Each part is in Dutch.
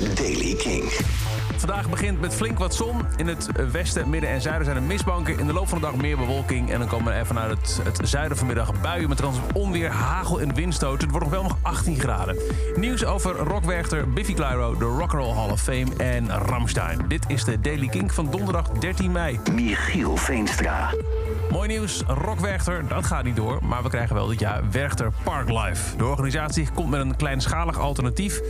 is Daily King. Vandaag begint met flink wat zon. In het westen, midden en zuiden zijn er mistbanken. In de loop van de dag meer bewolking. En dan komen er vanuit het, het zuiden vanmiddag buien met op onweer, hagel en windstoten. Het wordt nog wel nog 18 graden. Nieuws over rockwerchter Biffy Clyro, de Rock'n'Roll Hall of Fame en Ramstein. Dit is de Daily King van donderdag 13 mei. Michiel Veenstra. Mooi nieuws, Rockwerchter, dat gaat niet door. Maar we krijgen wel dit jaar Werchter Park Live. De organisatie komt met een kleinschalig alternatief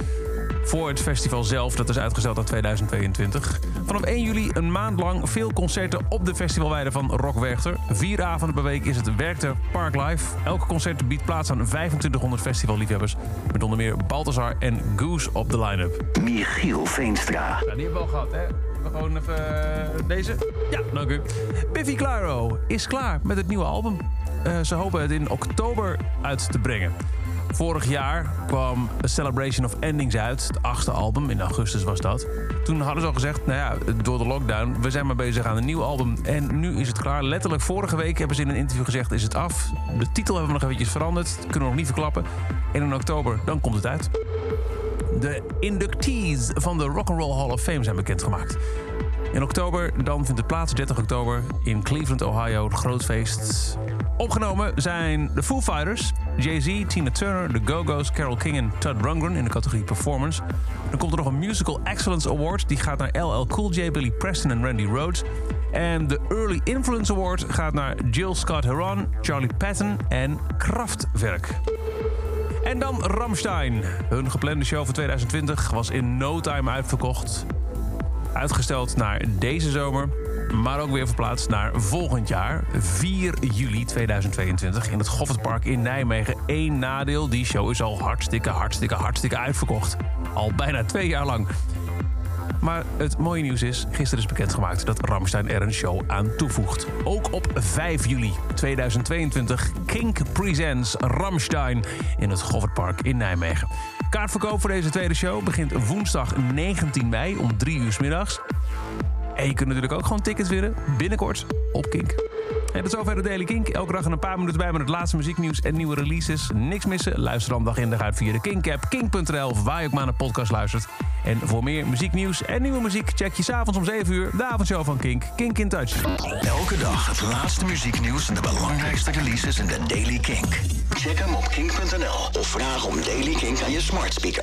voor het festival zelf. Dat is uitgesteld naar 2022. Vanaf 1 juli een maand lang veel concerten op de festivalweide van Rock Werchter. Vier avonden per week is het Werchter Park Live. Elke concert biedt plaats aan 2500 festivalliefhebbers. Met onder meer Balthazar en Goose op de line-up. Michiel Veenstra. Nou, die hebben we al gehad, hè? We gewoon even eh, deze. Ja, dank u. Biffy Clyro is klaar met het nieuwe album. Uh, ze hopen het in oktober uit te brengen. Vorig jaar kwam A Celebration of Endings uit, het achtste album. In augustus was dat. Toen hadden ze al gezegd, nou ja, door de lockdown... we zijn maar bezig aan een nieuw album. En nu is het klaar. Letterlijk vorige week hebben ze in een interview gezegd... is het af. De titel hebben we nog eventjes veranderd. Kunnen we nog niet verklappen. En in oktober, dan komt het uit. De inductees van de Rock'n'Roll Hall of Fame zijn bekendgemaakt. In oktober, dan vindt het plaats, 30 oktober, in Cleveland, Ohio, het groot feest. Opgenomen zijn de Foo Fighters, Jay-Z, Tina Turner, The Go-Go's, Carole King en Todd Rundgren in de categorie Performance. Dan komt er nog een Musical Excellence Award. Die gaat naar LL Cool J, Billy Preston en Randy Rhoads. En de Early Influence Award gaat naar Jill Scott Heron, Charlie Patton en Kraftwerk. En dan Ramstein. Hun geplande show voor 2020 was in no time uitverkocht. Uitgesteld naar deze zomer, maar ook weer verplaatst naar volgend jaar, 4 juli 2022, in het Goffertpark in Nijmegen. Eén nadeel, die show is al hartstikke, hartstikke, hartstikke uitverkocht. Al bijna twee jaar lang. Maar het mooie nieuws is, gisteren is bekendgemaakt dat Ramstein er een show aan toevoegt. Ook op 5 juli 2022, Kink Presents Ramstein in het Goffertpark in Nijmegen. Kaartverkoop voor deze tweede show begint woensdag 19 mei om 3 uur middags. En je kunt natuurlijk ook gewoon tickets winnen binnenkort op Kink. En is zover de Daily Kink. Elke dag een paar minuten bij met het laatste muzieknieuws en nieuwe releases. Niks missen. Luister dan dag in dag uit via de Kink-app, kink.nl of waar je ook maar naar podcast luistert. En voor meer muzieknieuws en nieuwe muziek check je s'avonds om 7 uur de avondshow van Kink. Kink in Touch. Elke dag het laatste muzieknieuws en de belangrijkste releases in de Daily Kink. Check hem op kink.nl of vraag om Daily Kink aan je smart speaker.